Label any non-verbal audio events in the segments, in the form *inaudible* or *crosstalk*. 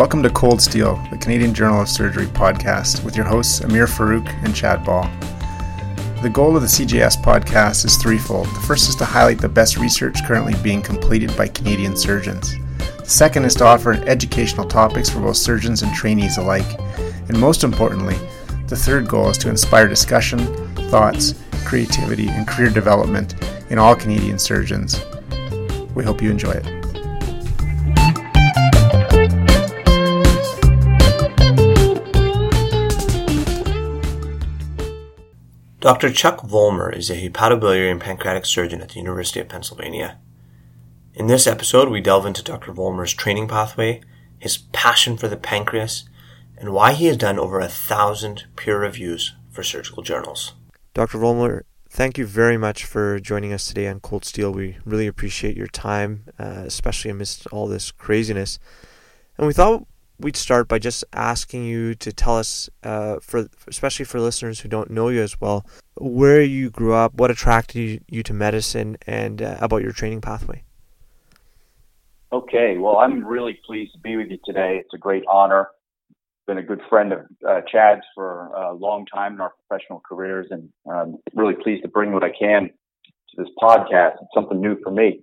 Welcome to Cold Steel, the Canadian Journal of Surgery podcast, with your hosts Ameer Farooq and Chad Ball. The goal of the CJS podcast is threefold. The first is to highlight the best research currently being completed by Canadian surgeons. The second is to offer educational topics for both surgeons and trainees alike. And most importantly, the third goal is to inspire discussion, thoughts, creativity, and career development in all Canadian surgeons. We hope you enjoy it. Dr. Chuck Vollmer is a hepatobiliary and pancreatic surgeon at the University of Pennsylvania. In this episode, we delve into Dr. Vollmer's training pathway, his passion for the pancreas, and why he has done over a thousand peer reviews for surgical journals. Dr. Vollmer, thank you very much for joining us today on Cold Steel. We really appreciate your time, uh, especially amidst all this craziness. And we thought we'd start by just asking you to tell us, uh, for especially for listeners who don't know you as well, where you grew up, what attracted you, you to medicine, and uh, about your training pathway. Okay, well, I'm really pleased to be with you today. It's a great honor. Been a good friend of uh, Chad's for a long time in our professional careers, and I'm really pleased to bring what I can to this podcast. It's something new for me.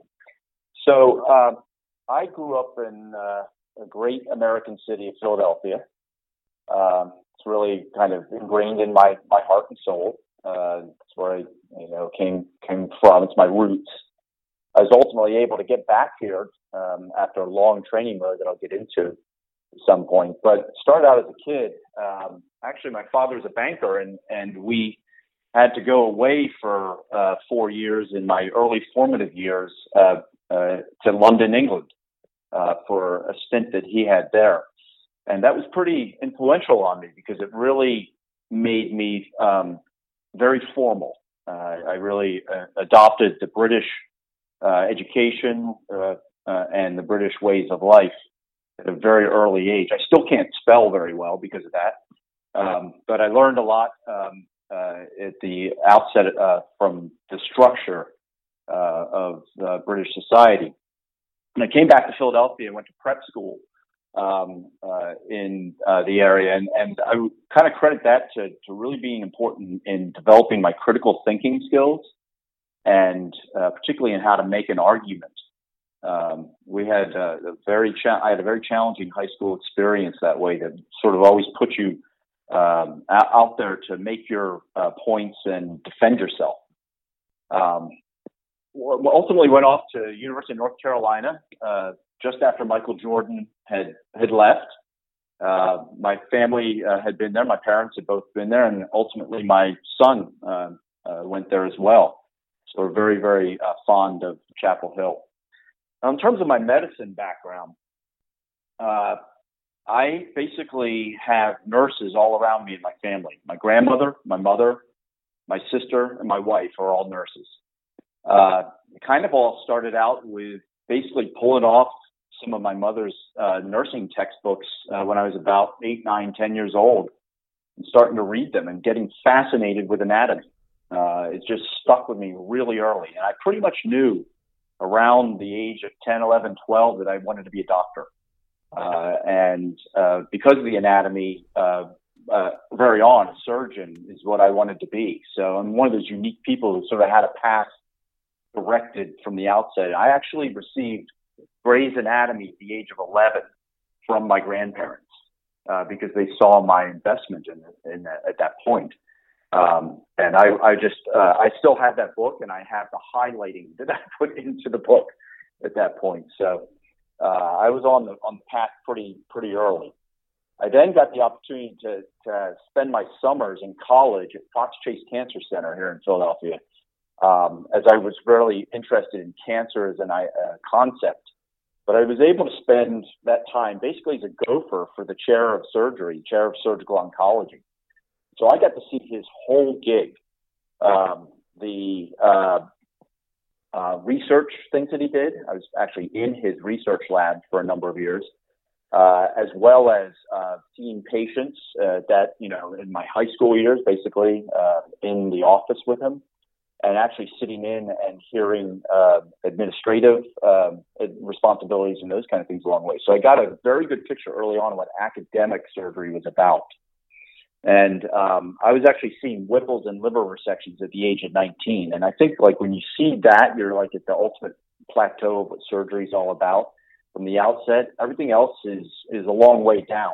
So, uh, I grew up in uh, a great American city of Philadelphia. Um, it's really kind of ingrained in my, my heart and soul. Uh, it's where I, you know, came, came from. It's my roots. I was ultimately able to get back here, um, after a long training mode that I'll get into at some point, but started out as a kid. Um, actually my father's a banker and, and we had to go away for, uh, four years in my early formative years, uh, uh, to London, England uh, for a stint that he had there. And that was pretty influential on me because it really made me um, very formal. Uh, I really uh, adopted the British uh, education uh, uh, and the British ways of life at a very early age. I still can't spell very well because of that, um, but I learned a lot um, at the outset from the structure of British society. And I came back to Philadelphia and went to prep school um, uh, in uh, the area, and, and I kind of credit that to, to really being important in developing my critical thinking skills, and uh, particularly in how to make an argument. Um, we had a very cha- I had a very challenging high school experience that way that sort of always put you um, out there to make your uh, points and defend yourself. Um, ultimately went off to University of North Carolina uh, just after Michael Jordan had had left. Uh, my family uh, had been there. My parents had both been there, and ultimately my son uh, uh, went there as well. So we're very, very uh, fond of Chapel Hill. Now, in terms of my medicine background, I basically have nurses all around me in my family. My grandmother, my mother, my sister, and my wife are all nurses. Uh, kind of all started out with basically pulling off some of my mother's uh, nursing textbooks uh, when I was about eight, nine, ten years old, and starting to read them and getting fascinated with anatomy. Uh, it just stuck with me really early, and I pretty much knew around the age of 10, 11, 12 that I wanted to be a doctor. Uh, and uh, because of the anatomy, uh, uh, very on, a surgeon is what I wanted to be. So I'm one of those unique people who sort of had a path directed from the outset. I actually received Gray's Anatomy at the age of 11 from my grandparents uh, because they saw my investment in, in that, at that point. Um, and I, I just, uh, I still have that book and I have the highlighting that *laughs* I put into the book at that point. So, uh, I was on the, on the path pretty, pretty early. I then got the opportunity to, to spend my summers in college at Fox Chase Cancer Center here in Philadelphia um, as I was really interested in cancer as a uh, concept. But I was able to spend that time basically as a gopher for the chair of surgery, chair of surgical oncology. So I got to see his whole gig, um, the uh, uh, research things that he did. I was actually in his research lab for a number of years, uh, as well as uh, seeing patients uh, that, you know, in my high school years, basically uh, in the office with him and actually sitting in and hearing uh, administrative uh, responsibilities and those kind of things along the way. So I got a very good picture early on what academic surgery was about. And um, I was actually seeing Whipples and liver resections at the age of 19. And I think like when you see that, you're like at the ultimate plateau of what surgery is all about from the outset. Everything else is is a long way down.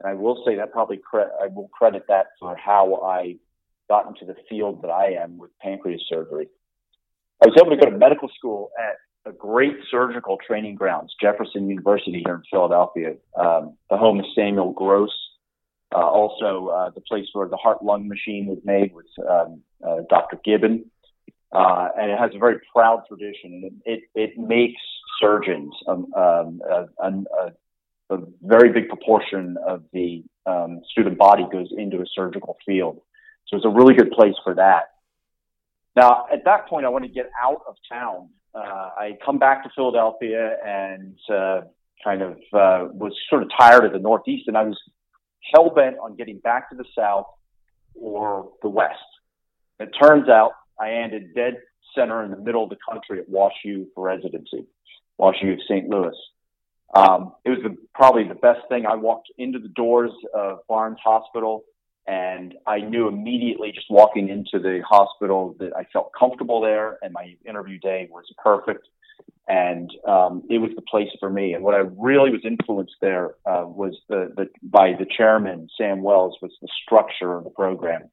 And I will say that probably cre- I will credit that for how I got into the field that I am with pancreas surgery. I was able to go to medical school at a great surgical training grounds, Jefferson University here in Philadelphia, um, the home of Samuel Gross, uh, also uh, the place where the heart lung machine was made with um, uh, Dr. Gibbon. Uh, and it has a very proud tradition. And it, it, it makes surgeons um, um, a, a, a, very big proportion of the um, student body goes into a surgical field. So it's a really good place for that. Now, at that point, I want to get out of town. Uh, I come back to Philadelphia and uh, kind of uh, was sort of tired of the Northeast, and I was hell bent on getting back to the South or the West. It turns out I ended dead center in the middle of the country at WashU for residency, WashU of St. Louis. Um, it was the, probably the best thing. I walked into the doors of Barnes Hospital and I knew immediately just walking into the hospital that I felt comfortable there and my interview day was perfect. And um, it was the place for me. And what I really was influenced there uh, was the, the by the chairman Sam Wells was the structure of the program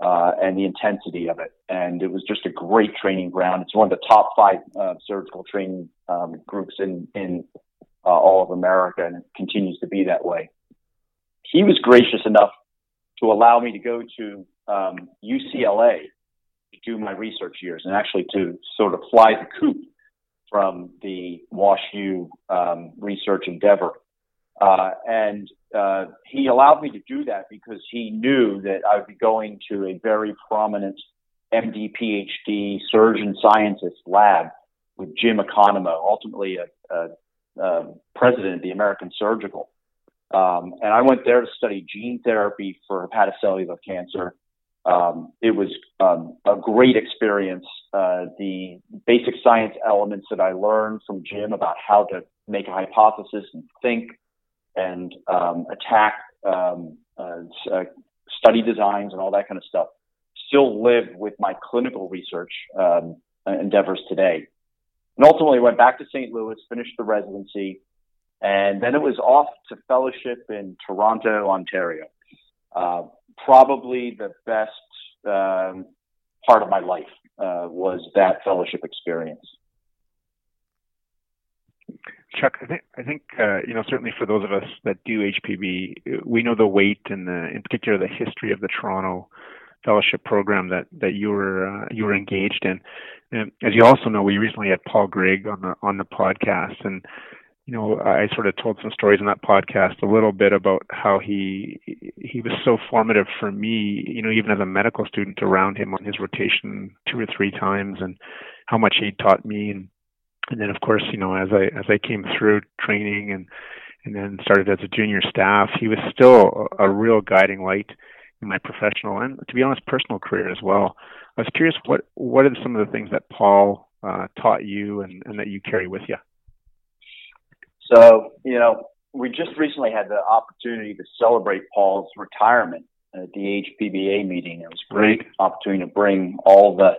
uh, and the intensity of it. And it was just a great training ground. It's one of the top five uh, surgical training um, groups in in uh, all of America, and it continues to be that way. He was gracious enough to allow me to go to um, UCLA to do my research years and actually to sort of fly the coop from the WashU um, research endeavor. Uh, and uh, he allowed me to do that because he knew that I would be going to a very prominent MD, PhD surgeon scientist lab with Jim Economou, ultimately a, a, a president of the American Surgical. Um, and I went there to study gene therapy for hepatocellular cancer. Um, it was um, a great experience. Uh, the basic science elements that I learned from Jim about how to make a hypothesis and think and um, attack um, uh, uh, study designs and all that kind of stuff still live with my clinical research um, endeavors today. And ultimately went back to St. Louis, finished the residency, and then it was off to fellowship in Toronto, Ontario. Uh, probably the best um, part of my life uh, was that fellowship experience. Chuck, I think I think uh, you know certainly for those of us that do HPB, we know the weight and the, in particular the history of the Toronto fellowship program that that you were uh, you were engaged in. And as you also know, we recently had Paul Greig on the on the podcast, and you know, I sort of told some stories in that podcast a little bit about how he he was so formative for me, you know, even as a medical student around him on his rotation two or three times and how much he taught me and and then of course, you know, as I as I came through training and and then started as a junior staff, he was still a, real guiding light in my professional and to be honest personal career as well. I was curious what what are some of the things that Paul uh, taught you and, and that you carry with you? So, you know, we just recently had the opportunity to celebrate Paul's retirement at the HPBA meeting. It was a great opportunity to bring all the,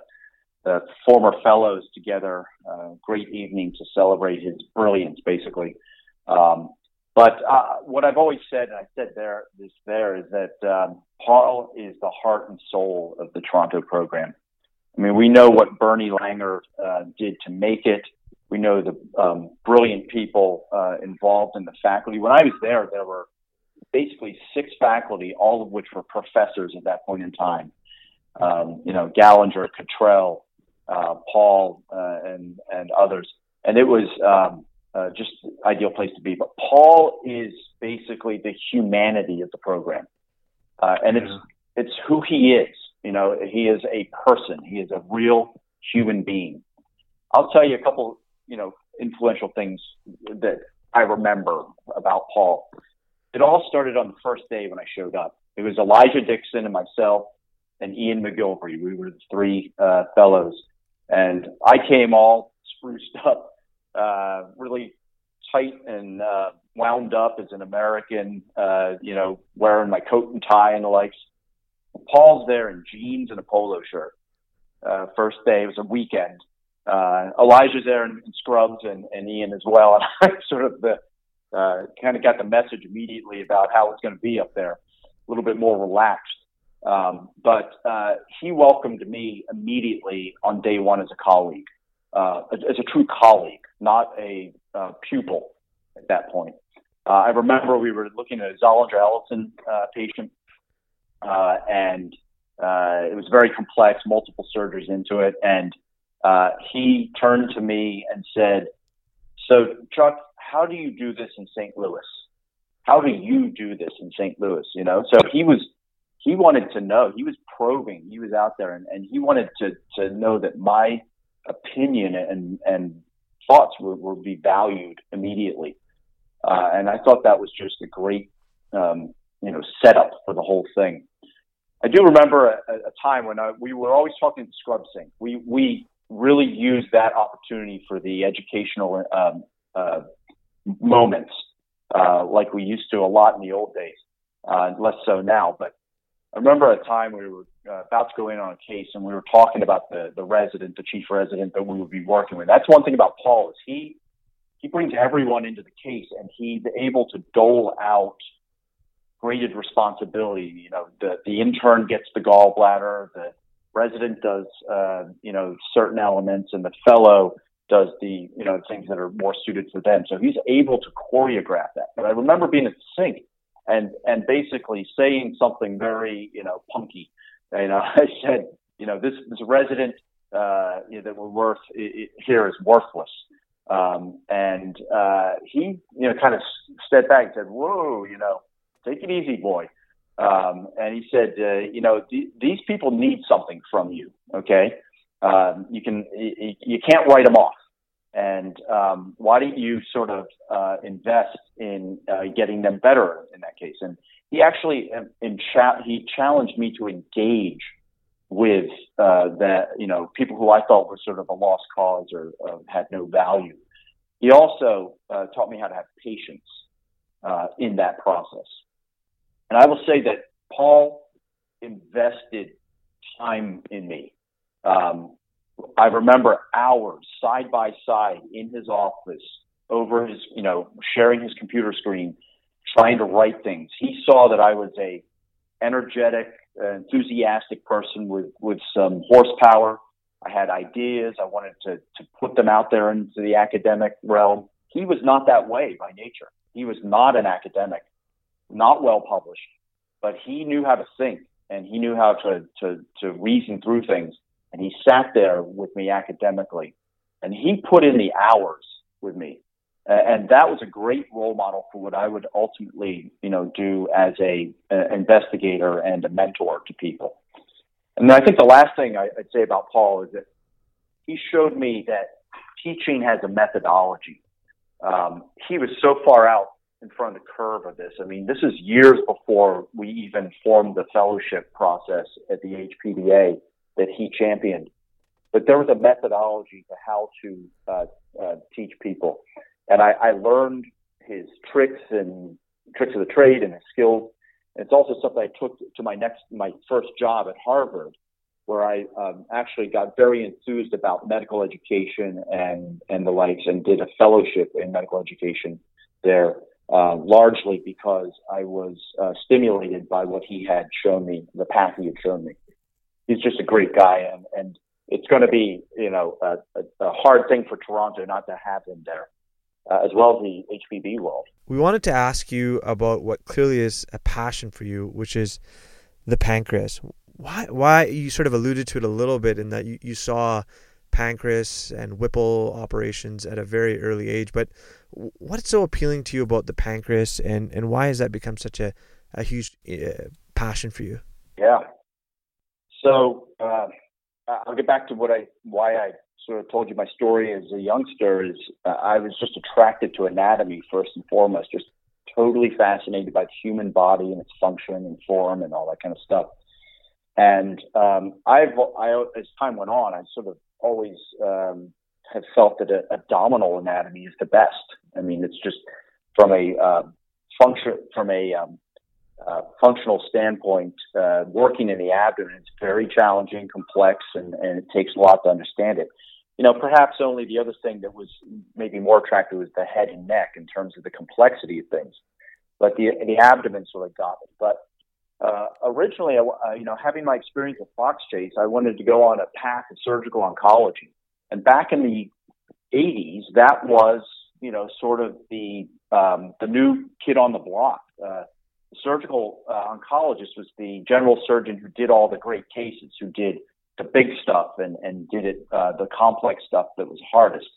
the former fellows together. Uh, great evening to celebrate his brilliance, basically. Um, but uh, what I've always said, and I said there this there, is that um, Paul is the heart and soul of the Toronto program. I mean, we know what Bernie Langer uh, did to make it. We know the um, brilliant people uh, involved in the faculty. When I was there, there were basically six faculty, all of which were professors at that point in time. Um, you know, Gallinger, Cattral, uh, Paul, uh, and and others, and it was um, uh, just ideal place to be. But Paul is basically the humanity of the program, uh, and it's it's who he is. You know, he is a person. He is a real human being. I'll tell you a couple you know, influential things that I remember about Paul. It all started on the first day when I showed up. It was Elijah Dixon and myself and Ian McGilvray. We were the three uh, fellows, and I came all spruced up, uh, really tight and uh, wound up as an American, uh, you know, wearing my coat and tie and the likes. Paul's there in jeans and a polo shirt. Uh, first day, it was a weekend. Uh, Elijah's there in, in scrubs and, and Ian as well. *laughs* And I sort of the, uh, kind of got the message immediately about how it's going to be up there, a little bit more relaxed. Um, but uh, he welcomed me immediately on day one as a colleague, uh, as a true colleague, not a uh, pupil at that point. Uh, I remember we were looking at a Zollinger Ellison uh, patient, uh, and uh, it was very complex, multiple surgeries into it. And uh, he turned to me and said, So, Chuck, how do you do this in St. Louis? How do you do this in St. Louis? You know, so he was he wanted to know. He was probing. He was out there, and, and he wanted to to know that my opinion and and thoughts would, would be valued immediately. Uh, and I thought that was just a great, um, you know, setup for the whole thing. I do remember a, a time when I, we were always talking to Scrub Sink. We we really use that opportunity for the educational um, uh, moments, uh, like we used to a lot in the old days. Uh, less so now, but I remember a time we were uh, about to go in on a case and we were talking about the, the resident, the chief resident that we would be working with. That's one thing about Paul is he, he brings everyone into the case and he's able to dole out graded responsibility. You know, the, the intern gets the gallbladder, the resident does, uh, you know, certain elements and the fellow does the, you know, things that are more suited for them. So he's able to choreograph that. But I remember being at the sink and and basically saying something very you know punky. You *laughs* know, I said, you know, this this resident uh, you know, that we're worth it, here is worthless. Um, and uh, he, you know, kind of stepped back and said, "Whoa, you know, take it easy, boy." Um, and he said, uh, "You know, th- these people need something from you. Okay, um, you can you, you can't write them off. And um, why don't you sort of uh, invest in uh, getting them better in that case? And he actually um, in cha- he challenged me to engage with uh, that you know people who I thought were sort of a lost cause or uh, had no value. He also uh, taught me how to have patience uh, in that process. And I will say that Paul invested time in me. Um, I remember hours side by side in his office over his, you know, sharing his computer screen, trying to write things. He saw that I was a energetic, enthusiastic person with, with some horsepower. I had ideas. I wanted to, to put them out there into the academic realm. He was not that way by nature. He was not an academic, not well published, but he knew how to think and he knew how to, to, to reason through things and he sat there with me academically and he put in the hours with me. and that was a great role model for what I would ultimately, you know, do as a, a investigator and a mentor to people. And I think the last thing I, would say about Paul is that he showed me that teaching has a methodology. Um, he was so far out in front of the curve of this. I mean, this is years before we even formed the fellowship process at the HPBA that he championed. But there was a methodology to how to uh, uh, teach people, and I, I learned his tricks and tricks of the trade and his skills. And it's also something I took to my next, my first job at Harvard, where I um, actually got very enthused about medical education and and the likes, and did a fellowship in medical education there. Uh, largely because I was uh, stimulated by what he had shown me, the path he had shown me he's just a great guy, and and it's going to be you know a, a, a, hard thing for Toronto not to have him there, uh, as well as the HPB world. We wanted to ask you about what clearly is a passion for you, which is the pancreas. Why? Why you sort of alluded to it a little bit in that you, you saw pancreas and Whipple operations at a very early age, but what's so appealing to you about the pancreas, and and why has that become such a a huge uh, passion for you? Yeah, so uh, I'll get back to what I why I sort of told you my story as a youngster is uh, I was just attracted to anatomy first and foremost, just totally fascinated by the human body and its function and form and all that kind of stuff. And um, I've, I, as time went on, I sort of always um, have felt that a, abdominal anatomy is the best. I mean, it's just from a uh, function, from a um, uh, functional standpoint, uh, working in the abdomen is very challenging, complex, and, and it takes a lot to understand it. You know, perhaps only the other thing that was maybe more attractive was the head and neck in terms of the complexity of things. But the the abdomen sort of got it. But uh, originally, uh, you know, having my experience at Fox Chase, I wanted to go on a path of surgical oncology. And back in the 80s, that was, you know, sort of the um, the new kid on the block. Uh, the surgical uh, oncologist was the general surgeon who did all the great cases, who did the big stuff and, and did it, uh, the complex stuff that was hardest.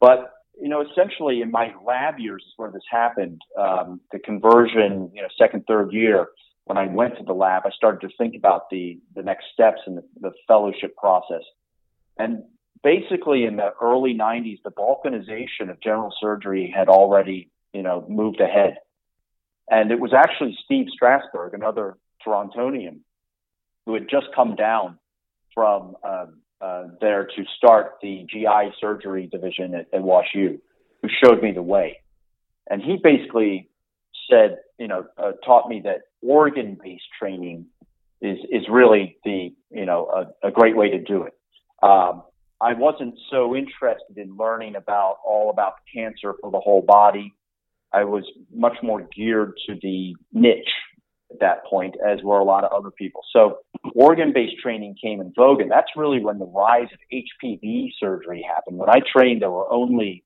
But, you know, essentially in my lab years is where this happened. Um, the conversion, you know, second, third year, when I went to the lab, I started to think about the, the next steps in the, the fellowship process. And basically in the early 90s, the balkanization of general surgery had already, you know, moved ahead. And it was actually Steve Strasberg, another Torontonian, who had just come down from uh, uh, there to start the GI surgery division at, at WashU, who showed me the way. And he basically said, you know, uh, taught me that organ-based training is is really the you know a, a great way to do it. Um, I wasn't so interested in learning about all about cancer for the whole body. I was much more geared to the niche at that point, as were a lot of other people. So organ-based training came in vogue, and that's really when the rise of HPB surgery happened. When I trained, there were only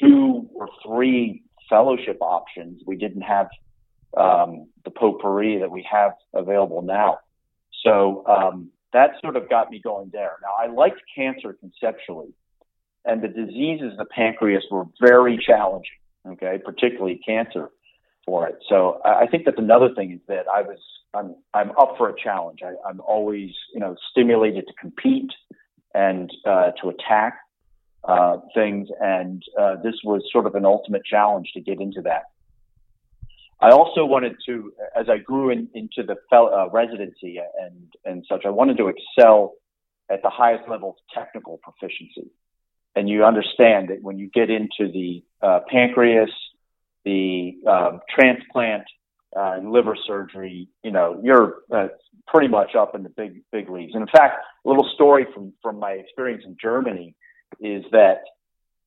two or three fellowship options. We didn't have um, the potpourri that we have available now. So um, that sort of got me going there. Now I liked cancer conceptually, and the diseases of the pancreas were very challenging okay, particularly cancer for it. So I think that's another thing is that I was I'm I'm up for a challenge. I, am always you know stimulated to compete and uh, to attack uh, things, and uh, this was sort of an ultimate challenge to get into that. I also wanted to, as I grew in, into the fel- uh, residency and and such, I wanted to excel at the highest level of technical proficiency and you understand that when you get into the uh, pancreas, the um, transplant, uh, and liver surgery, you know, you're uh, pretty much up in the big big leagues. And in fact, a little story from from my experience in Germany is that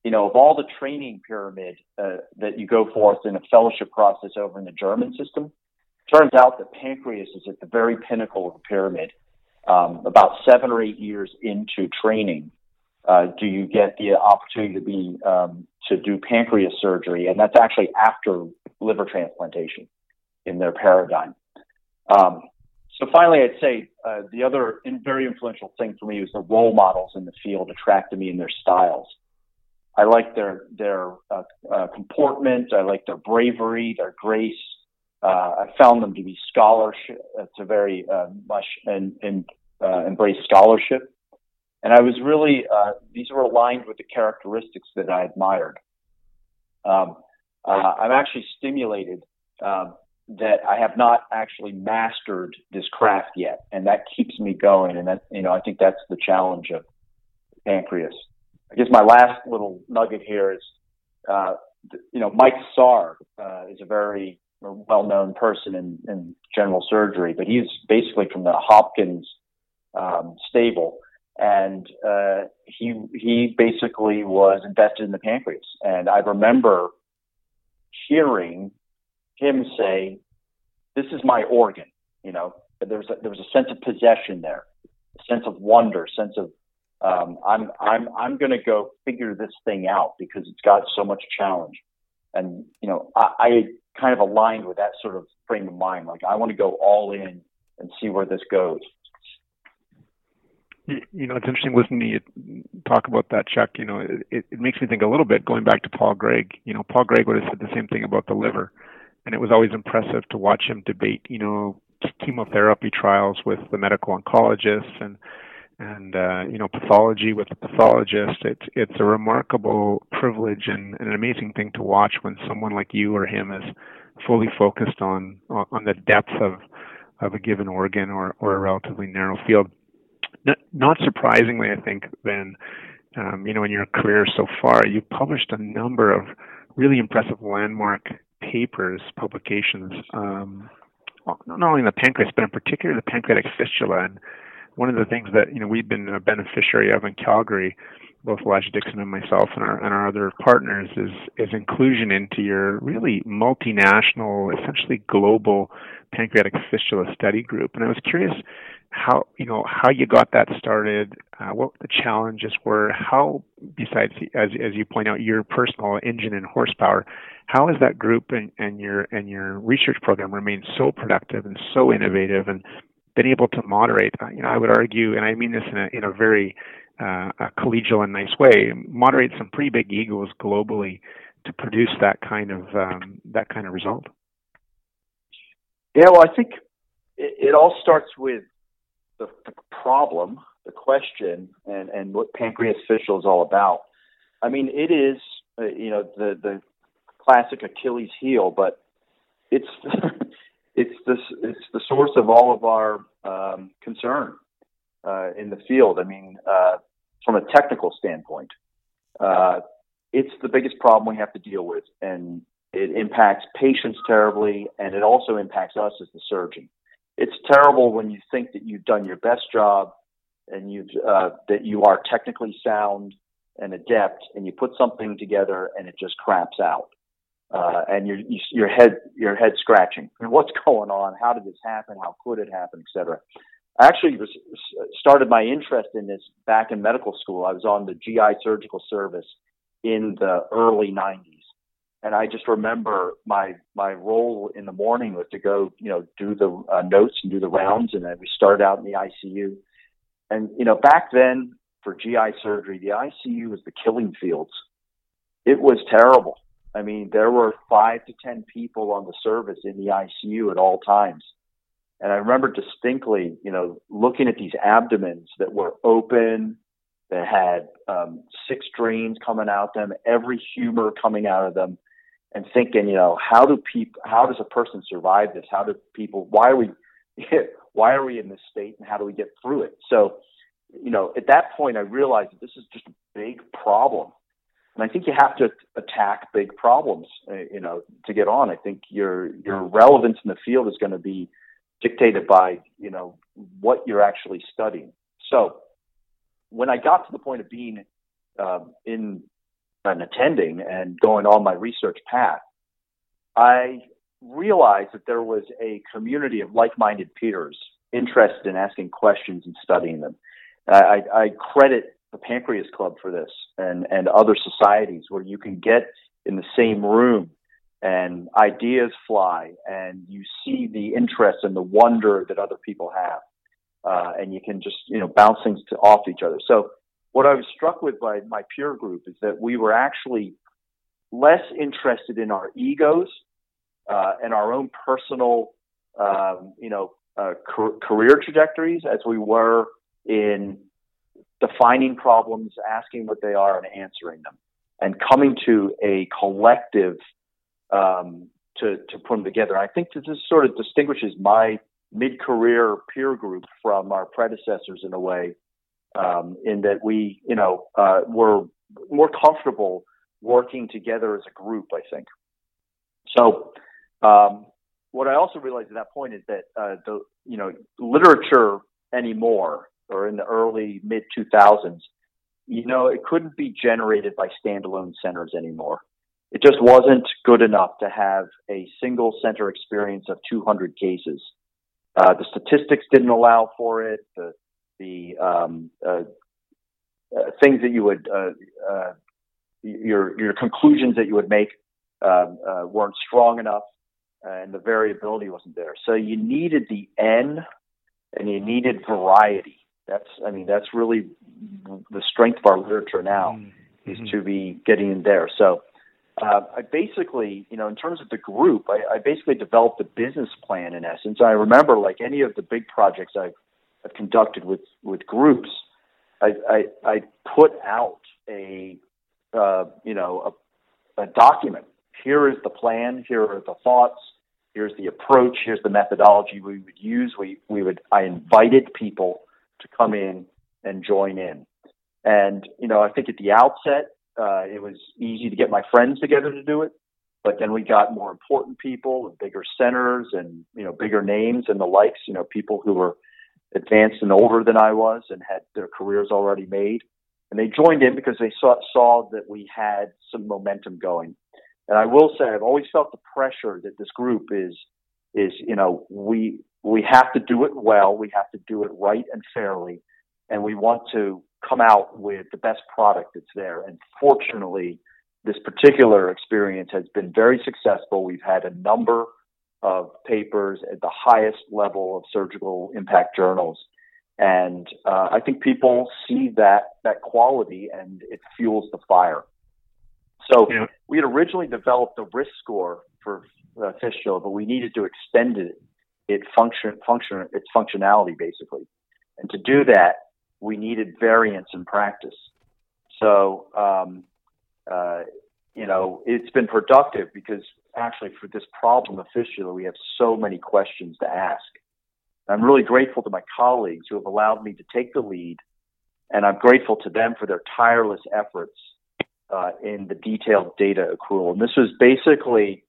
you know of all the training pyramid uh, that you go forth in a fellowship process over in the German system, turns out that pancreas is at the very pinnacle of the pyramid. Um, about seven or eight years into training, uh, do you get the opportunity to be um, to do pancreas surgery, and that's actually after liver transplantation in their paradigm. Um, so finally, I'd say uh, the other in, very influential thing for me was the role models in the field attracted me in their styles. I like their their uh, uh, comportment. I like their bravery, their grace. Uh, I found them to be scholarship uh, to very uh, much and, and embrace scholarship. And I was really, uh, these were aligned with the characteristics that I admired. Um, uh, I'm actually stimulated uh, that I have not actually mastered this craft yet, and that keeps me going. And that, you know, I think that's the challenge of pancreas. I guess my last little nugget here is, uh, you know, Mike Sarr uh, is a very well-known person in, in general surgery, but he's basically from the Hopkins um, stable and uh, he he basically was invested in the pancreas. And I remember hearing him say, "This is my organ." You know, there was a, there was a sense of possession there, a sense of wonder, sense of um, I'm I'm I'm going to go figure this thing out because it's got so much challenge. And you know, I, I kind of aligned with that sort of frame of mind. Like I want to go all in and see where this goes you know, it's interesting listening to you talk about that, Chuck. You know, it, it makes me think a little bit going back to Paul Greig. You know, Paul Greig would have said the same thing about the liver, and it was always impressive to watch him debate, you know, chemotherapy trials with the medical oncologists and and uh, you know pathology with the pathologist. It's it's a remarkable privilege and, and an amazing thing to watch when someone like you or him is fully focused on on the depth of of a given organ or, or a relatively narrow field. Not, not surprisingly, I think, then, um, you know, in your career so far, you've published a number of really impressive landmark papers, publications, um, not only in the pancreas, but in particular the pancreatic fistula. And one of the things that you know we've been a beneficiary of in Calgary, both Elijah Dixon and myself and our and our other partners, is is inclusion into your really multinational, essentially global pancreatic fistula study group. And I was curious how you know how you got that started, uh, what the challenges were, how besides as as you point out your personal engine and horsepower, how has that group and, and your and your research program remained so productive and so innovative and been able to moderate? Uh, you know, I would argue, and I mean this in a in a very uh, a collegial and nice way, moderate some pretty big egos globally to produce that kind of um, that kind of result. Yeah, well, I think it, it all starts with the, the problem, the question, and, and what pancreas fistula is all about. I mean, it is, uh, you know, the, the classic Achilles heel, but it's *laughs* it's the it's the source of all of our um, concern uh, in the field. I mean, uh, from a technical standpoint, uh, it's the biggest problem we have to deal with, and it impacts patients terribly, and it also impacts us as the surgeon it's terrible when you think that you've done your best job and you've uh, that you are technically sound and adept, and you put something together and it just craps out, uh, and your your head your head scratching. *laughs* what's going on? How did this happen? How could it happen, etc. I actually was, started my interest in this back in medical school. I was on the GI surgical service in the early 90s and I just remember my my role in the morning was to go, you know, do the uh, notes and do the rounds, and then we started out in the ICU. And you know, back then for GI surgery, the ICU was the killing fields. It was terrible. I mean, there were five to ten people on the service in the ICU at all times. And I remember distinctly, you know, looking at these abdomens that were open, that had um, six drains coming out them, every humor coming out of them, and thinking, you know, how do people, how does a person survive this? How do people, why are we, *laughs* why are we in this state and how do we get through it? So, you know, at that point, I realized that this is just a big problem. And I think you have to attack big problems, uh, you know, to get on. I think your, your relevance in the field is going to be dictated by, you know, what you're actually studying. So when I got to the point of being um, in and attending and going on my research path, I realized that there was a community of like-minded peers interested in asking questions and studying them. I, I credit the Pancreas Club for this and, and other societies where you can get in the same room and ideas fly and you see the interest and the wonder that other people have. Uh, and you can just, you know, bounce things to, off each other. So what I was struck with by my peer group is that we were actually less interested in our egos uh, and our own personal, um, you know, uh, career trajectories as we were in defining problems, asking what they are, and answering them, and coming to a collective um, to to put them together. I think that this sort of distinguishes my mid-career peer group from our predecessors in a way um, in that we, you know, uh, were more comfortable working together as a group. I think. So, um, what I also realized at that point is that uh, the, you know, literature anymore, or in the early mid 2000s, you know, it couldn't be generated by standalone centers anymore. It just wasn't good enough to have a single center experience of 200 cases. Uh, the statistics didn't allow for it. The the um, uh, uh, things that you would uh, uh, your your conclusions that you would make um, uh, weren't strong enough, and the variability wasn't there. So you needed the N, and you needed variety. That's I mean that's really the strength of our literature now mm-hmm. is to be getting in there. So. Uh, I basically, you know, in terms of the group, I, I basically developed a business plan in essence. I remember, like any of the big projects I've I've conducted with with groups, I I, I put out a uh, you know a, a document. Here is the plan. Here are the thoughts. here's the approach, here's the methodology we would use. We we would I invited people to come in and join in. And you know, I think at the outset, uh, it was easy to get my friends together to do it. But then we got more important people and bigger centers and you know bigger names and the likes. You know, people who were advanced and older than I was and had their careers already made. And they joined in because they saw, saw that we had some momentum going. And I will say, I've always felt the pressure that this group is, is, you know, we, we have to do it well. We have to do it right and fairly. And we want to come out with the best product that's there. And fortunately, this particular experience has been very successful. We've had a number of papers at the highest level of surgical impact journals. And uh, I think people see that that quality and it fuels the fire. So yeah. we had originally developed a risk score for uh, fistula, but we needed to extend it, it function, function, its functionality basically. And to do that, we needed variance in practice. So, um, uh, you know, it's been productive because actually for this problem of fistula, we have so many questions to ask. I'm really grateful to my colleagues who have allowed me to take the lead, and I'm grateful to them for their tireless efforts uh, in the detailed data accrual. And this was basically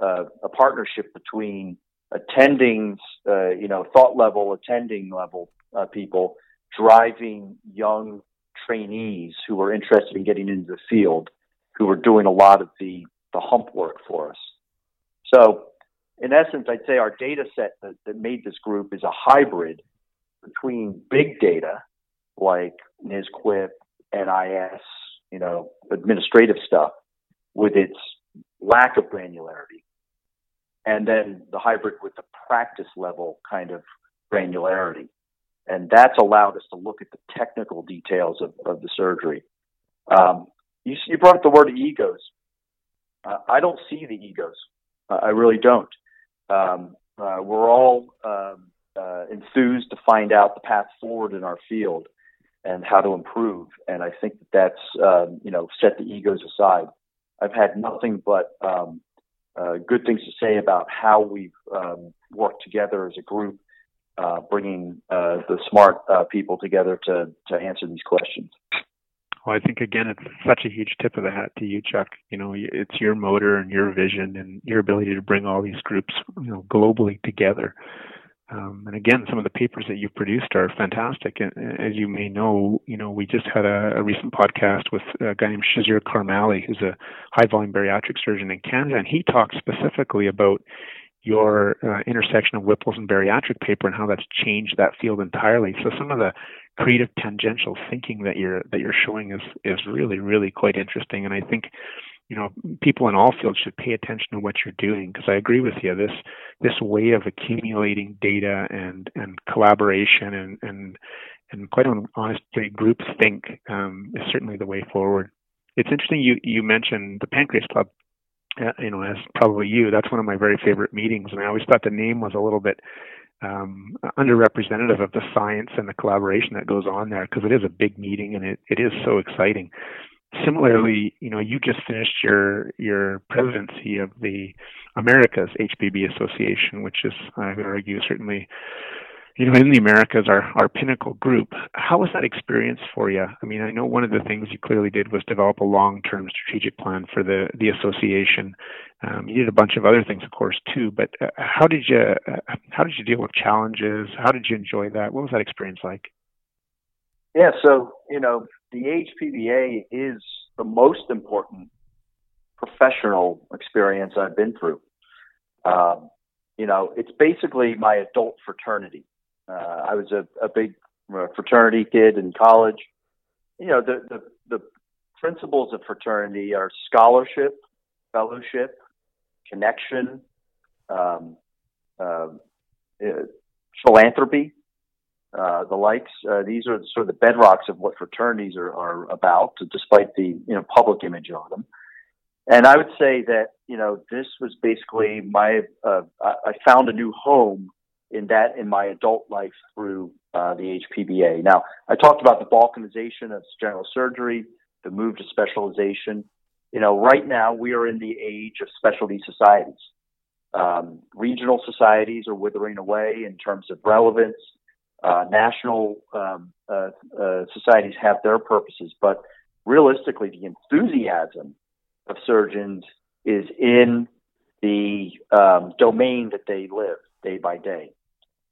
uh, a partnership between attending, uh, you know, thought level, attending level uh, people, driving young trainees who were interested in getting into the field, who were doing a lot of the, the hump work for us. So, in essence, I'd say our data set that, that made this group is a hybrid between big data like NSQIP, NIS, you know, administrative stuff with its lack of granularity. And then the hybrid with the practice level kind of granularity. And that's allowed us to look at the technical details of, of the surgery. Um, you, you, brought up the word egos. Uh, I don't see the egos. Uh, I really don't. Um, uh, we're all um, uh, enthused to find out the path forward in our field and how to improve. And I think that that's um, you know set the egos aside. I've had nothing but um, uh, good things to say about how we've um, worked together as a group, uh, bringing uh, the smart uh, people together to to answer these questions. Well, I think again, it's such a huge tip of the hat to you, Chuck. You know, it's your motor and your vision and your ability to bring all these groups, you know, globally together um, and again, some of the papers that you've produced are fantastic. And as you may know, you know, we just had a, a recent podcast with a guy named Shahzeer Karmali, who's a high volume bariatric surgeon in Canada, and he talks specifically about your uh, intersection of Whipple's and bariatric paper and how that's changed that field entirely. So some of the creative tangential thinking that you're that you're showing is is really really quite interesting, and I think you know people in all fields should pay attention to what you're doing because I agree with you. This this way of accumulating data and and collaboration and and and quite honestly, group think um, is certainly the way forward. It's interesting you you mentioned the Pancreas Club. Uh, you know, as probably you, that's one of my very favorite meetings, and I always thought the name was a little bit um, underrepresentative of the science and the collaboration that goes on there because it is a big meeting and it, it is so exciting similarly, you know, you just finished your your presidency of the Americas HPB Association, which is, I would argue, certainly, you know, in the Americas, our our pinnacle group. How was that experience for you? I mean, I know one of the things you clearly did was develop a long term strategic plan for the the association. Um, you did a bunch of other things, of course, too. But uh, how did you uh, how did you deal with challenges? How did you enjoy that? What was that experience like? Yeah, so you know, the HPBA is the most important professional experience I've been through. Um, you know, it's basically my adult fraternity. Uh, I was a, a big uh, fraternity kid in college. You know, the, the, the principles of fraternity are scholarship, fellowship, connection, um, uh, uh philanthropy, uh, the likes. Uh, these are sort of the bedrocks of what fraternities are, are about, despite the you know public image of them. And I would say that you know this was basically my uh, I found a new home in that in my adult life through uh, the HPBA. Now I talked about the balkanization of general surgery, the move to specialization. You know, right now we are in the age of specialty societies. Um, regional societies are withering away in terms of relevance. Uh, national um, uh, uh, societies have their purposes, but realistically, the enthusiasm of surgeons is in the um, domain that they live day by day.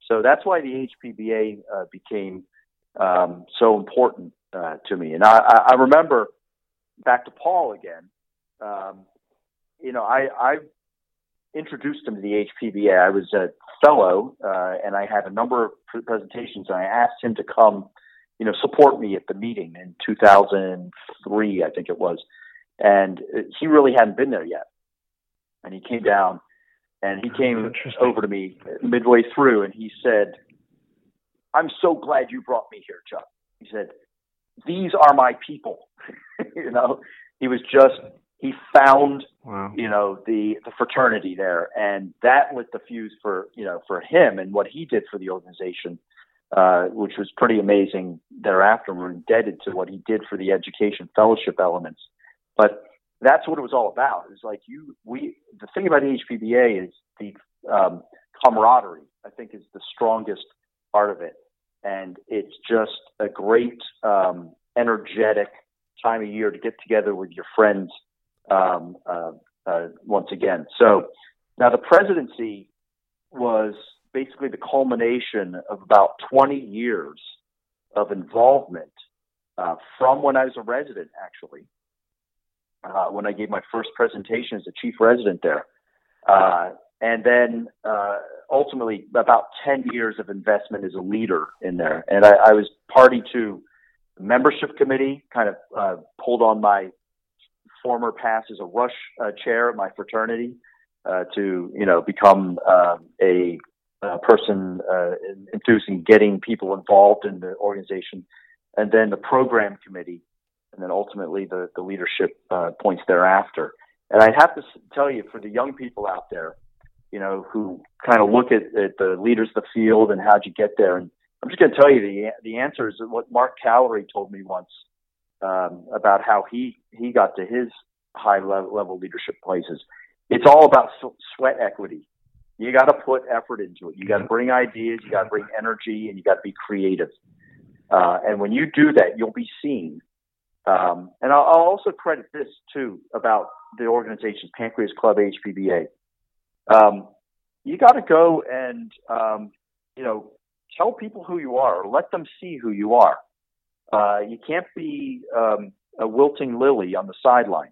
So that's why the HPBA uh, became um, so important uh, to me. And I, I remember back to Paul again. Um, you know, I, I introduced him to the HPBA. I was a fellow, uh, and I had a number of presentations, and I asked him to come, you know, support me at the meeting in 2003, I think it was. And he really hadn't been there yet. And he came down, and he came over to me midway through, and he said, "I'm so glad you brought me here, Chuck." He said, "These are my people." *laughs* you know, he was just he found wow. you know the the fraternity there. And that lit the fuse for you know for him and what he did for the organization uh, which was pretty amazing thereafter. We're indebted to what he did for the education fellowship elements. But that's what it was all about. It's like you we the thing about the hpba is the um, camaraderie i think is the strongest part of it. And it's just a great um, energetic time of year to get together with your friends um, uh, uh, once again. So now the presidency was basically the culmination of about 20 years of involvement uh, from when I was a resident, actually, uh, when I gave my first presentation as a chief resident there. Uh, and then uh, ultimately about 10 years of investment as a leader in there. And I, I was party to membership committee, kind of pulled on my former past as a rush uh, chair at my fraternity uh, to you know become uh, a, a, person uh, enthused in getting people involved in the organization, and then the program committee, and then ultimately the the leadership uh, points thereafter. And I have to tell you, for the young people out there, you know, who kind of look at, at the leaders of the field and how'd you get there, and I'm just going to tell you the the answer is what Mark Callery told me once um, about how he he got to his high level, level leadership places. It's all about sweat equity. You got to put effort into it. You got to bring ideas. You got to bring energy, and you got to be creative. Uh, and when you do that, you'll be seen. Um, and I'll, I'll, also credit this too about the organization's Pancreas Club HPBA. Um, you got to go and um, you know tell people who you are, or let them see who you are. Uh, you can't be um, a wilting lily on the sideline.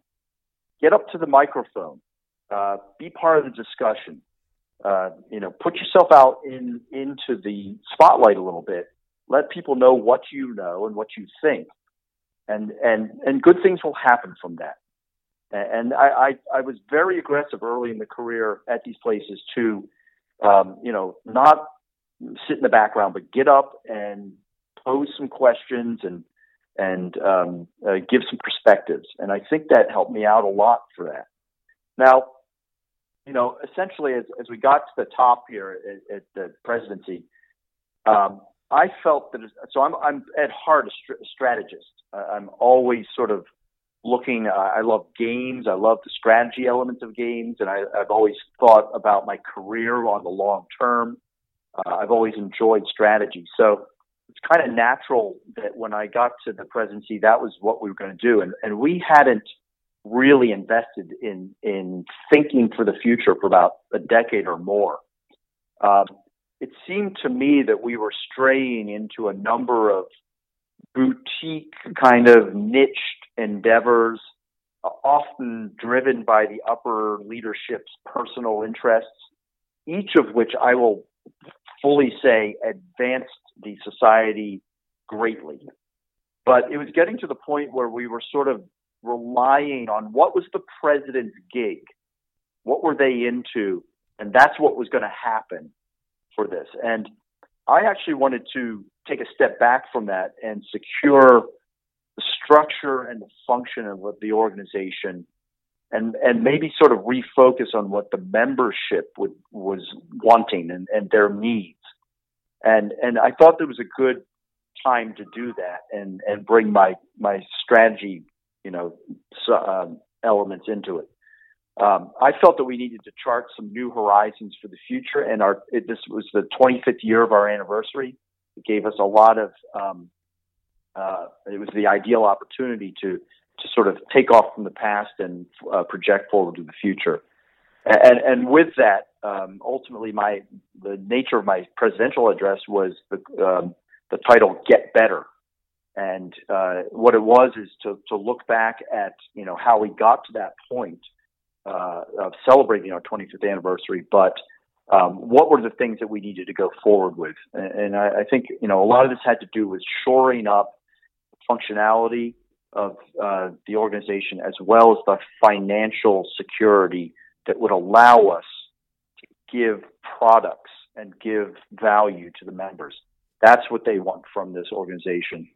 Get up to the microphone. Uh, be part of the discussion. Uh, you know, put yourself out in into the spotlight a little bit. Let people know what you know and what you think, and and and good things will happen from that. And I, I, I was very aggressive early in the career at these places to, um, you know, not sit in the background, but get up and pose some questions and and um, uh, give some perspectives. And I think that helped me out a lot for that. Now, you know, essentially, as, as we got to the top here at, at the presidency, um, I felt that. So I'm, I'm at heart a, st- strategist. I'm always sort of looking. Uh, I love games. I love the strategy elements of games, and I, I've always thought about my career on the long term. Uh, I've always enjoyed strategy. So it's kind of natural that when I got to the presidency, that was what we were going to do, and and we hadn't really invested in in thinking for the future for about a decade or more. Um, it seemed to me that we were straying into a number of boutique kind of niched endeavors, often driven by the upper leadership's personal interests, each of which I will fully say advanced the society greatly. But it was getting to the point where we were sort of relying on what was the president's gig? What were they into? And that's what was going to happen for this. And I actually wanted to take a step back from that and secure the structure and the function of the organization and and maybe sort of refocus on what the membership would, was wanting and, and their needs and and I thought there was a good time to do that and and bring my my strategy you know um, elements into it. um, I felt that we needed to chart some new horizons for the future, and our it, this was the 25th year of our anniversary. It gave us a lot of um, uh, it was the ideal opportunity to to sort of take off from the past and uh, project forward to the future. And, and with that, um, ultimately, my the nature of my presidential address was the um, the title "Get Better," and uh, what it was is to to look back at you know how we got to that point uh, of celebrating our 25th anniversary, but um, what were the things that we needed to go forward with? And, and I, I think you know a lot of this had to do with shoring up functionality of uh, the organization as well as the financial security that would allow us to give products and give value to the members. That's what they want from this organization,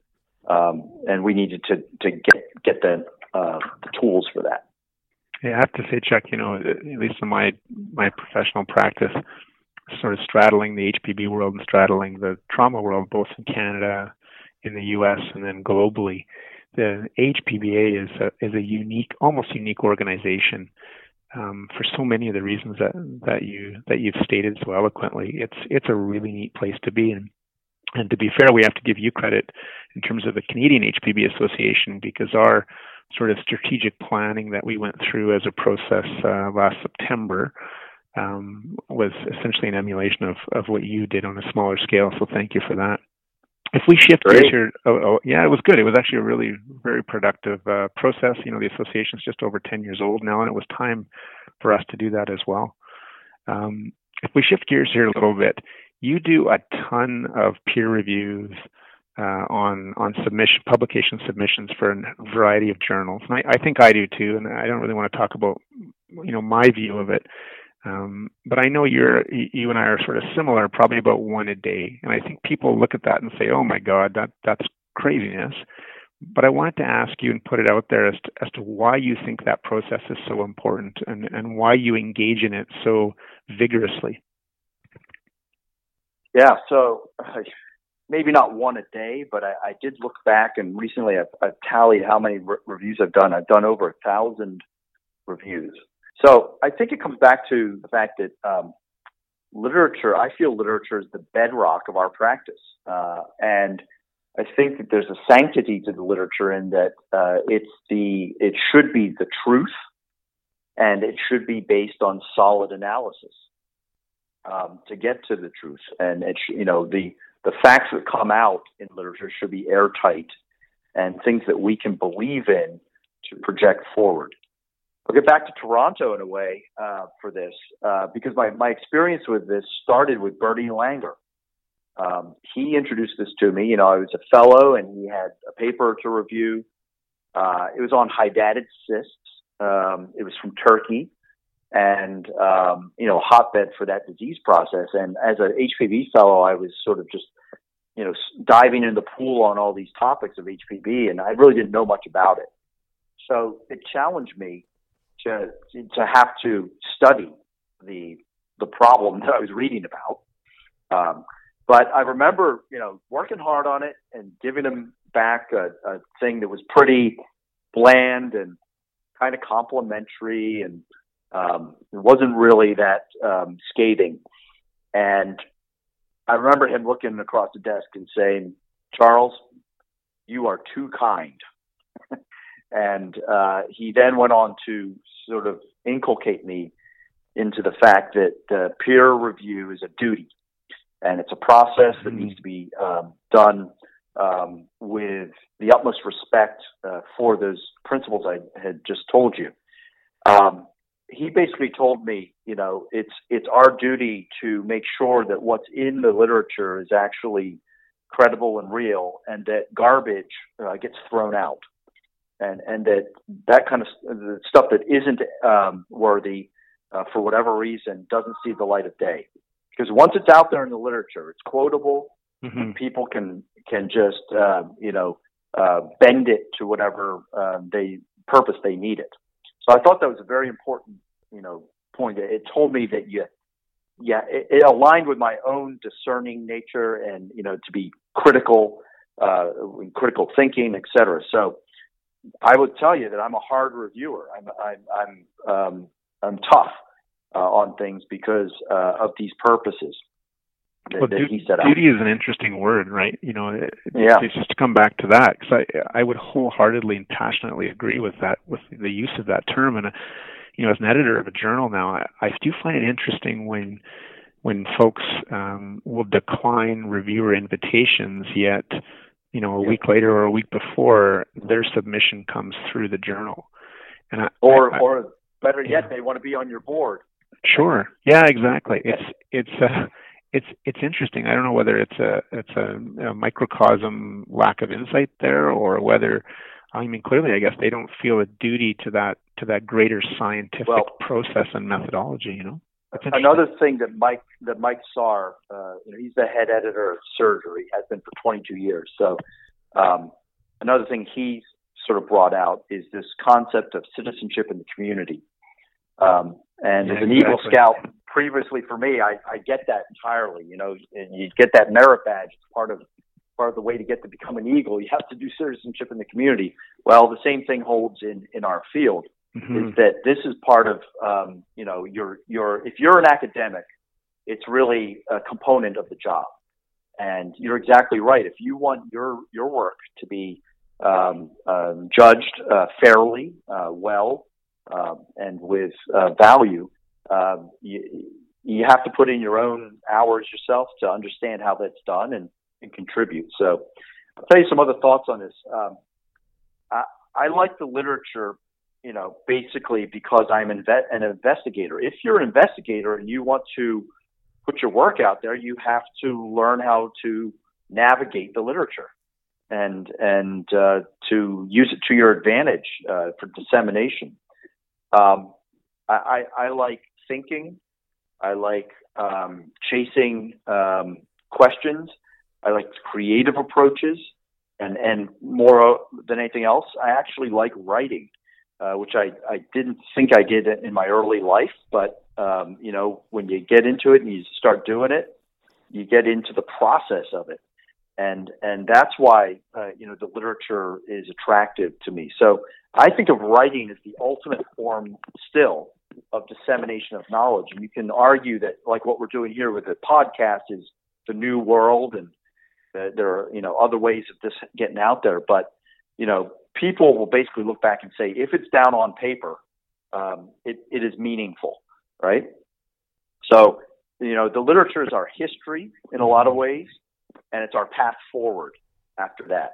um, and we needed to to get get the, uh, the tools for that. Yeah, I have to say, Chuck, you know, at least in my my professional practice, sort of straddling the HPB world and straddling the trauma world, both in Canada, in the U.S., and then globally, the HPBA is a, is a unique, almost unique organization um, for so many of the reasons that that you that you've stated so eloquently. It's it's a really neat place to be in. And to be fair, we have to give you credit in terms of the Canadian HPB Association because our sort of strategic planning that we went through as a process uh, last September um, was essentially an emulation of, of what you did on a smaller scale. So thank you for that. If we shift gears here, oh, oh, yeah, it was good. It was actually a really very productive uh, process. You know, the association's just over 10 years old now, and it was time for us to do that as well. Um, if we shift gears here a little bit, you do a ton of peer reviews uh, on on submission publication submissions for a variety of journals, and I, I think I do too. And I don't really want to talk about you know my view of it, um, but I know you're you and I are sort of similar, probably about one a day. And I think people look at that and say, "Oh my God, that that's craziness." But I wanted to ask you and put it out there as to, as to why you think that process is so important and, and why you engage in it so vigorously. Yeah, so *sighs* maybe not one a day, but I, I did look back and recently I've, I've tallied how many re- reviews I've done. I've done over a thousand reviews. So I think it comes back to the fact that um, literature, I feel literature is the bedrock of our practice. Uh, and I think that there's a sanctity to the literature in that uh, it's the, it should be the truth and it should be based on solid analysis um, to get to the truth. And it, sh- you know, the, the facts that come out in literature should be airtight and things that we can believe in to project forward. I'll get back to Toronto in a way uh, for this uh, because my, my experience with this started with Bernie Langer. Um, he introduced this to me. You know, I was a fellow and he had a paper to review. Uh, it was on hydatid cysts. Um, it was from Turkey and, um, you know, hotbed for that disease process. And as an HPB fellow, I was sort of just, you know, diving in the pool on all these topics of HPB and I really didn't know much about it. So it challenged me to to have to study the the problem *laughs* that I was reading about. Um, but I remember, you know, working hard on it and giving him back a, a thing that was pretty bland and kind of complimentary, and um, it wasn't really that um, scathing. And I remember him looking across the desk and saying, "Charles, you are too kind." *laughs* and uh, he then went on to sort of inculcate me into the fact that uh, peer review is a duty. And it's a process that needs to be um, done um, with the utmost respect uh, for those principles I had just told you. Um, he basically told me, you know, it's it's our duty to make sure that what's in the literature is actually credible and real, and that garbage uh, gets thrown out and and that that kind of the stuff that isn't um, worthy uh, for whatever reason doesn't see the light of day because once it's out there in the literature, it's quotable. Mm-hmm. People can can just uh, you know uh, bend it to whatever uh, they purpose they need it. So I thought that was a very important you know point. It told me that you yeah it, it aligned with my own discerning nature and you know to be critical uh, critical thinking, etc. So I would tell you that I'm a hard reviewer. I'm I'm I'm um, um, tough uh, on things because uh, of these purposes. That, well, that du- duty is an interesting word, right? You know, it, yeah. It's just to come back to that because I I would wholeheartedly and passionately agree with that with the use of that term. And uh, you know, as an editor of a journal now, I, I do find it interesting when when folks um, will decline reviewer invitations, yet you know a yeah. week later or a week before their submission comes through the journal, and I, or I, or better yet, yeah. they want to be on your board. Sure. Yeah. Exactly. It's it's uh, it's it's interesting. I don't know whether it's a it's a, a microcosm lack of insight there, or whether I mean clearly, I guess they don't feel a duty to that to that greater scientific well, process and methodology. You know. Another thing that Mike that Mike Sarr, uh, you know, he's the head editor of surgery, has been for 22 years. So um, another thing he's sort of brought out is this concept of citizenship in the community. Um, and yeah, as an exactly. Eagle Scout, previously for me, I, I get that entirely. You know, you get that merit badge. It's part of part of the way to get to become an Eagle. You have to do citizenship in the community. Well, the same thing holds in in our field mm-hmm. is that this is part of um, you know your your if you're an academic, it's really a component of the job. And you're exactly right. If you want your your work to be um, um, judged uh, fairly, uh, well, um, and with uh, value, um, you, you have to put in your own hours yourself to understand how that's done and, and contribute. So, I'll tell you some other thoughts on this. Um, I, I like the literature you know, basically because I'm inve- an investigator. If you're an investigator and you want to put your work out there, you have to learn how to navigate the literature and and uh, to use it to your advantage uh, for dissemination. Um, I, I, like thinking. I like um, chasing um, questions. I like creative approaches, and and more than anything else, I actually like writing uh, which I, I didn't think I did in my early life. But, um, you know, when you get into it and you start doing it, you get into the process of it. And, and that's why, uh, you know, the literature is attractive to me. So I think of writing as the ultimate form still of dissemination of knowledge. And you can argue that, like what we're doing here with the podcast, is the new world, and uh, there are you know other ways of this getting out there. But you know, people will basically look back and say, if it's down on paper, um, it, it is meaningful, right? So, you know, the literature is our history in a lot of ways, and it's our path forward after that.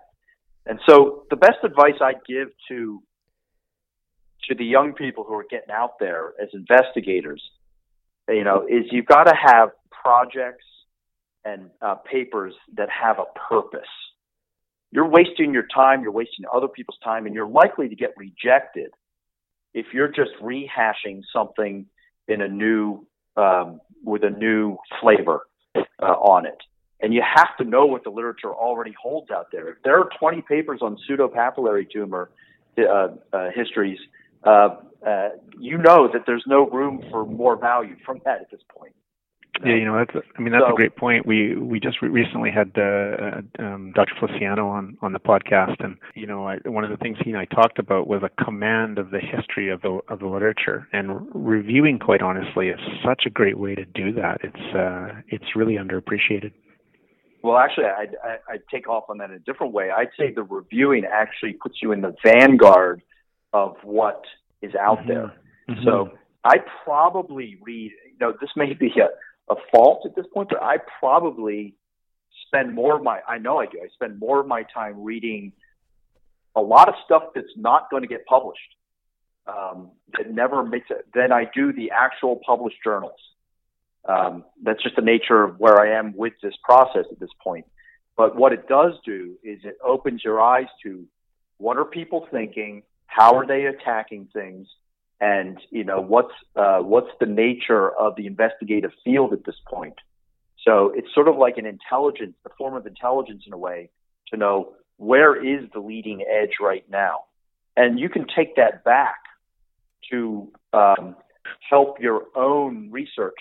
And so, the best advice I give to to the young people who are getting out there as investigators, you know, is you've got to have projects and uh, papers that have a purpose you're wasting your time, you're wasting other people's time, and you're likely to get rejected if you're just rehashing something in a new um, with a new flavor uh, on it. And you have to know what the literature already holds out there. If there are 20 papers on pseudopapillary tumor uh, uh, histories, uh, uh, you know that there's no room for more value from that at this point. Yeah, you know that's. I mean, that's so, a great point. We we just re- recently had uh, um, Dr. Feliciano on on the podcast, and you know, I, one of the things he and I talked about was a command of the history of the of the literature, and reviewing. Quite honestly, is such a great way to do that. It's uh, it's really underappreciated. Well, actually, I'd, I'd take off on that in a different way. I'd say the reviewing actually puts you in the vanguard of what is out mm-hmm. there. Mm-hmm. So I probably read. You know, this may be a a fault at this point, but I probably spend more of my, I know I do, I spend more of my time reading a lot of stuff that's not going to get published, um, that never makes it, Then I do the actual published journals. Um, that's just the nature of where I am with this process at this point. But what it does do is it opens your eyes to what are people thinking? How are they attacking things? And you know what's uh, what's the nature of the investigative field at this point. So it's sort of like an intelligence, a form of intelligence in a way, to know where is the leading edge right now, and you can take that back to um, help your own research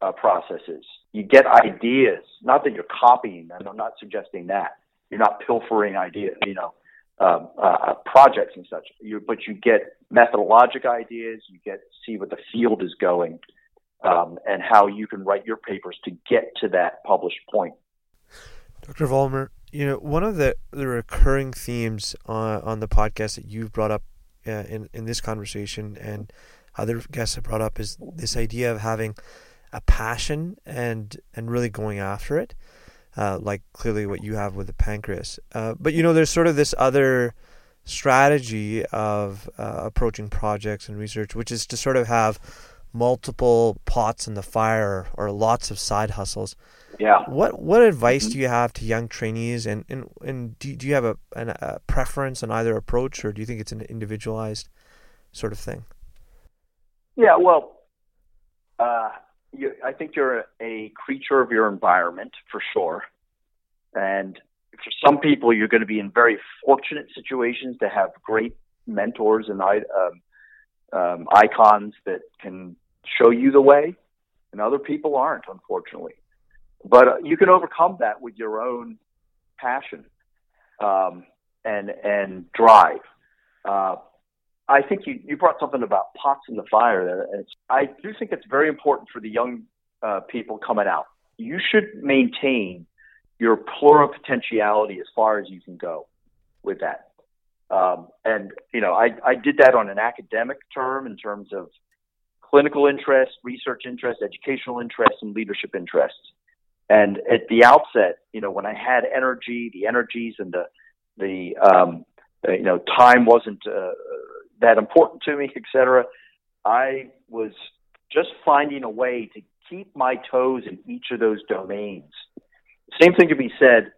uh, processes. You get ideas, not that you're copying them. I'm not suggesting that. You're not pilfering ideas, you know, um, uh, projects and such. You, but you get methodologic ideas. You get to see what the field is going um, and how you can write your papers to get to that published point. Dr. Vollmer, you know, one of the, the recurring themes on, on the podcast that you've brought up uh, in, in this conversation and other guests have brought up is this idea of having a passion and and really going after it, uh, like clearly what you have with the pancreas. Uh, but you know, there's sort of this other strategy of uh, approaching projects and research, which is to sort of have multiple pots in the fire or lots of side hustles. Yeah. What what advice mm-hmm. do you have to young trainees, and and, and do, do you have a, an, a preference on either approach, or do you think it's an individualized sort of thing? Yeah. Well, uh, you, I think you're a, a creature of your environment for sure, and for some people, you're going to be in very fortunate situations to have great mentors and um, um, icons that can show you the way, and other people aren't, unfortunately. But uh, you can overcome that with your own passion um, and and drive. Uh, I think you, you brought something about pots in the fire there. And I do think it's very important for the young uh, people coming out. You should maintain your pluripotentiality as far as you can go with that. Um, and you know, I, I did that on an academic term in terms of clinical interest, research interest, educational interest, and leadership interests. And at the outset, you know, when I had energy, the energies and the the um, uh, you know time wasn't uh, that important to me, et cetera. I was just finding a way to keep my toes in each of those domains. Same thing can be said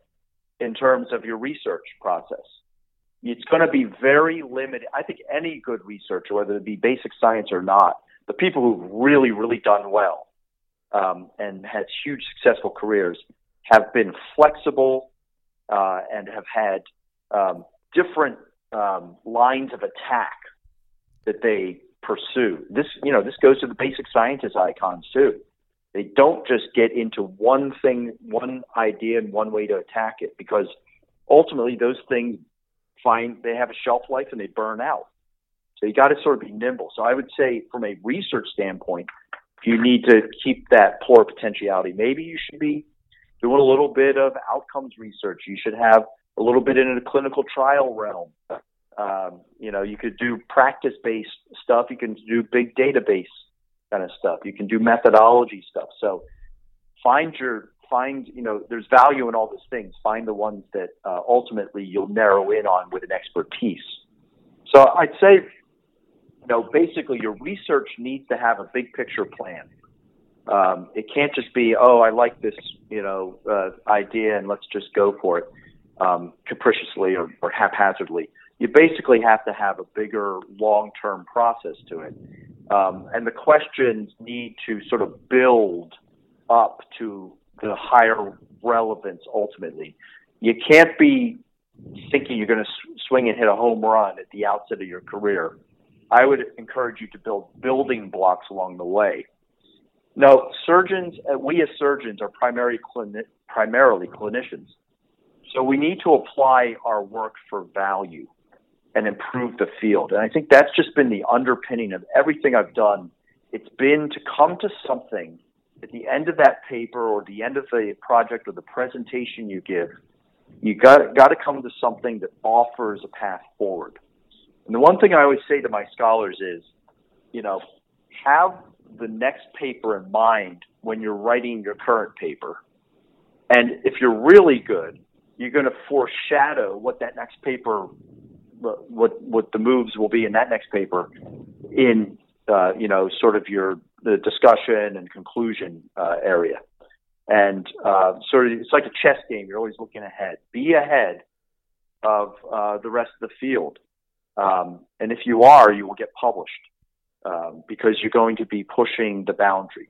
in terms of your research process. It's going to be very limited. I think any good researcher, whether it be basic science or not, the people who've really, really done well um, and had huge successful careers have been flexible uh, and have had um, different um, lines of attack that they pursue. This, you know, this goes to the basic scientist icons too. They don't just get into one thing, one idea, and one way to attack it because ultimately those things find they have a shelf life and they burn out. So you got to sort of be nimble. So I would say, from a research standpoint, you need to keep that pluripotentiality. Maybe you should be doing a little bit of outcomes research. You should have a little bit in a clinical trial realm. Um, you know, you could do practice-based stuff. You can do big database kind of stuff. You can do methodology stuff. So find your find you know there's value in all those things. Find the ones that uh, ultimately you'll narrow in on with an expertise. So I'd say you know, basically your research needs to have a big picture plan. Um, it can't just be, oh, I like this, you know, uh, idea and let's just go for it um, capriciously or, or haphazardly. You basically have to have a bigger long-term process to it, um, and the questions need to sort of build up to the higher relevance ultimately. You can't be thinking you're going to swing and hit a home run at the outset of your career. I would encourage you to build building blocks along the way. Now, surgeons, uh, we as surgeons are primarily, clini- primarily clinicians. So we need to apply our work for value and improve the field. And I think that's just been the underpinning of everything I've done. It's been to come to something at the end of that paper or the end of the project or the presentation you give. You got got to come to something that offers a path forward. And the one thing I always say to my scholars is, you know, have the next paper in mind when you're writing your current paper. And if you're really good, you're going to foreshadow what that next paper, what what the moves will be in that next paper, in uh, you know sort of your the discussion and conclusion uh, area. And uh, sort of it's like a chess game. You're always looking ahead. Be ahead of uh, the rest of the field. Um, and if you are, you will get published um, because you're going to be pushing the boundary.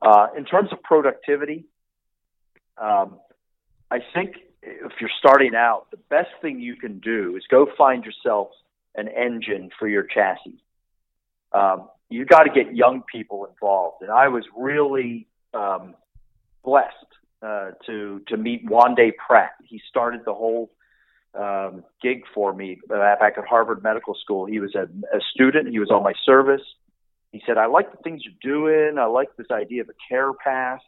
Uh, in terms of productivity, um, I think if you're starting out, the best thing you can do is go find yourself an engine for your chassis. Um, you got to get young people involved, and I was really um, blessed uh, to to meet Wande Pratt. He started the whole um, gig for me back at Harvard Medical School. He was a, a student. He was on my service. He said, "I like the things you're doing. I like this idea of a care path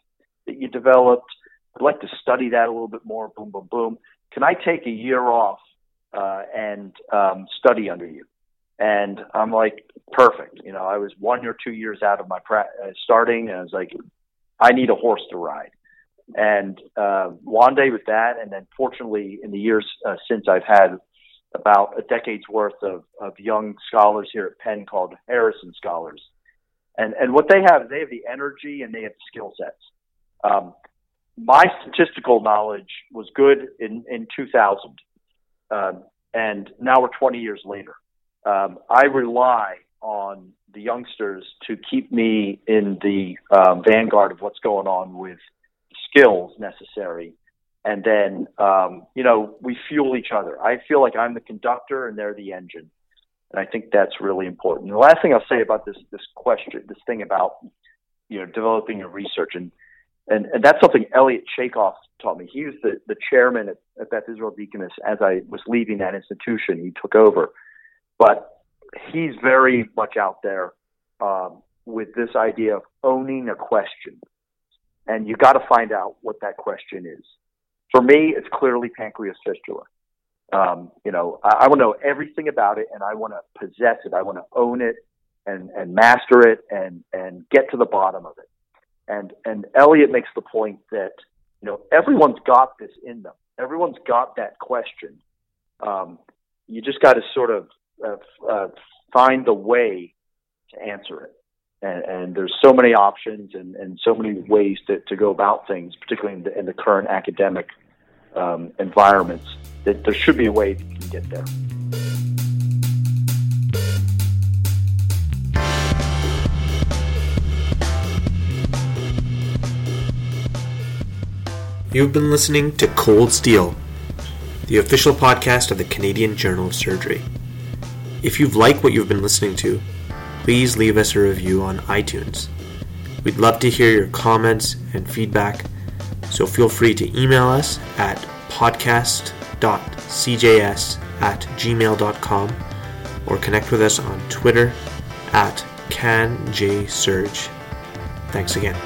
that you developed. I'd like to study that a little bit more." Boom, boom, boom. Can I take a year off uh, and um, study under you? And I'm like, perfect. You know, I was one or two years out of my pra- uh, starting, and I was like, I need a horse to ride. And uh, one day with that, and then fortunately, in the years uh, since, I've had about a decade's worth of, of young scholars here at Penn called Harrison Scholars. And and what they have, is they have the energy and they have the skill sets. Um, my statistical knowledge was good in in 2000, um, and now we're 20 years later. Um, I rely on the youngsters to keep me in the um, vanguard of what's going on with skills necessary. And then, um, you know, we fuel each other. I feel like I'm the conductor and they're the engine. And I think that's really important. And the last thing I'll say about this, this question, this thing about, you know, developing your research and, and, and that's something Elliot Chaikof taught me. He was the, the chairman at, at Beth Israel Deaconess as I was leaving that institution. He took over. But he's very much out there um, with this idea of owning a question. And you got to find out what that question is. For me, it's clearly pancreas fistula. Um, you know, I, I want to know everything about it and I want to possess it. I want to own it and, and master it and, and get to the bottom of it. And, and Elliot makes the point that, you know, everyone's got this in them. Everyone's got that question. Um, you just got to sort of uh, uh, find the way to answer it. And, and, there's so many options and, and so many ways to, to, go about things, particularly in the, in the current academic um, environments, that there should be a way to get there. You've been listening to Cold Steel, the official podcast of the Canadian Journal of Surgery. If you've liked what you've been listening to, please leave us a review on iTunes. We'd love to hear your comments and feedback, so feel free to email us at podcast.cjs at gmail.com or connect with us on Twitter at canjsurge. Thanks again.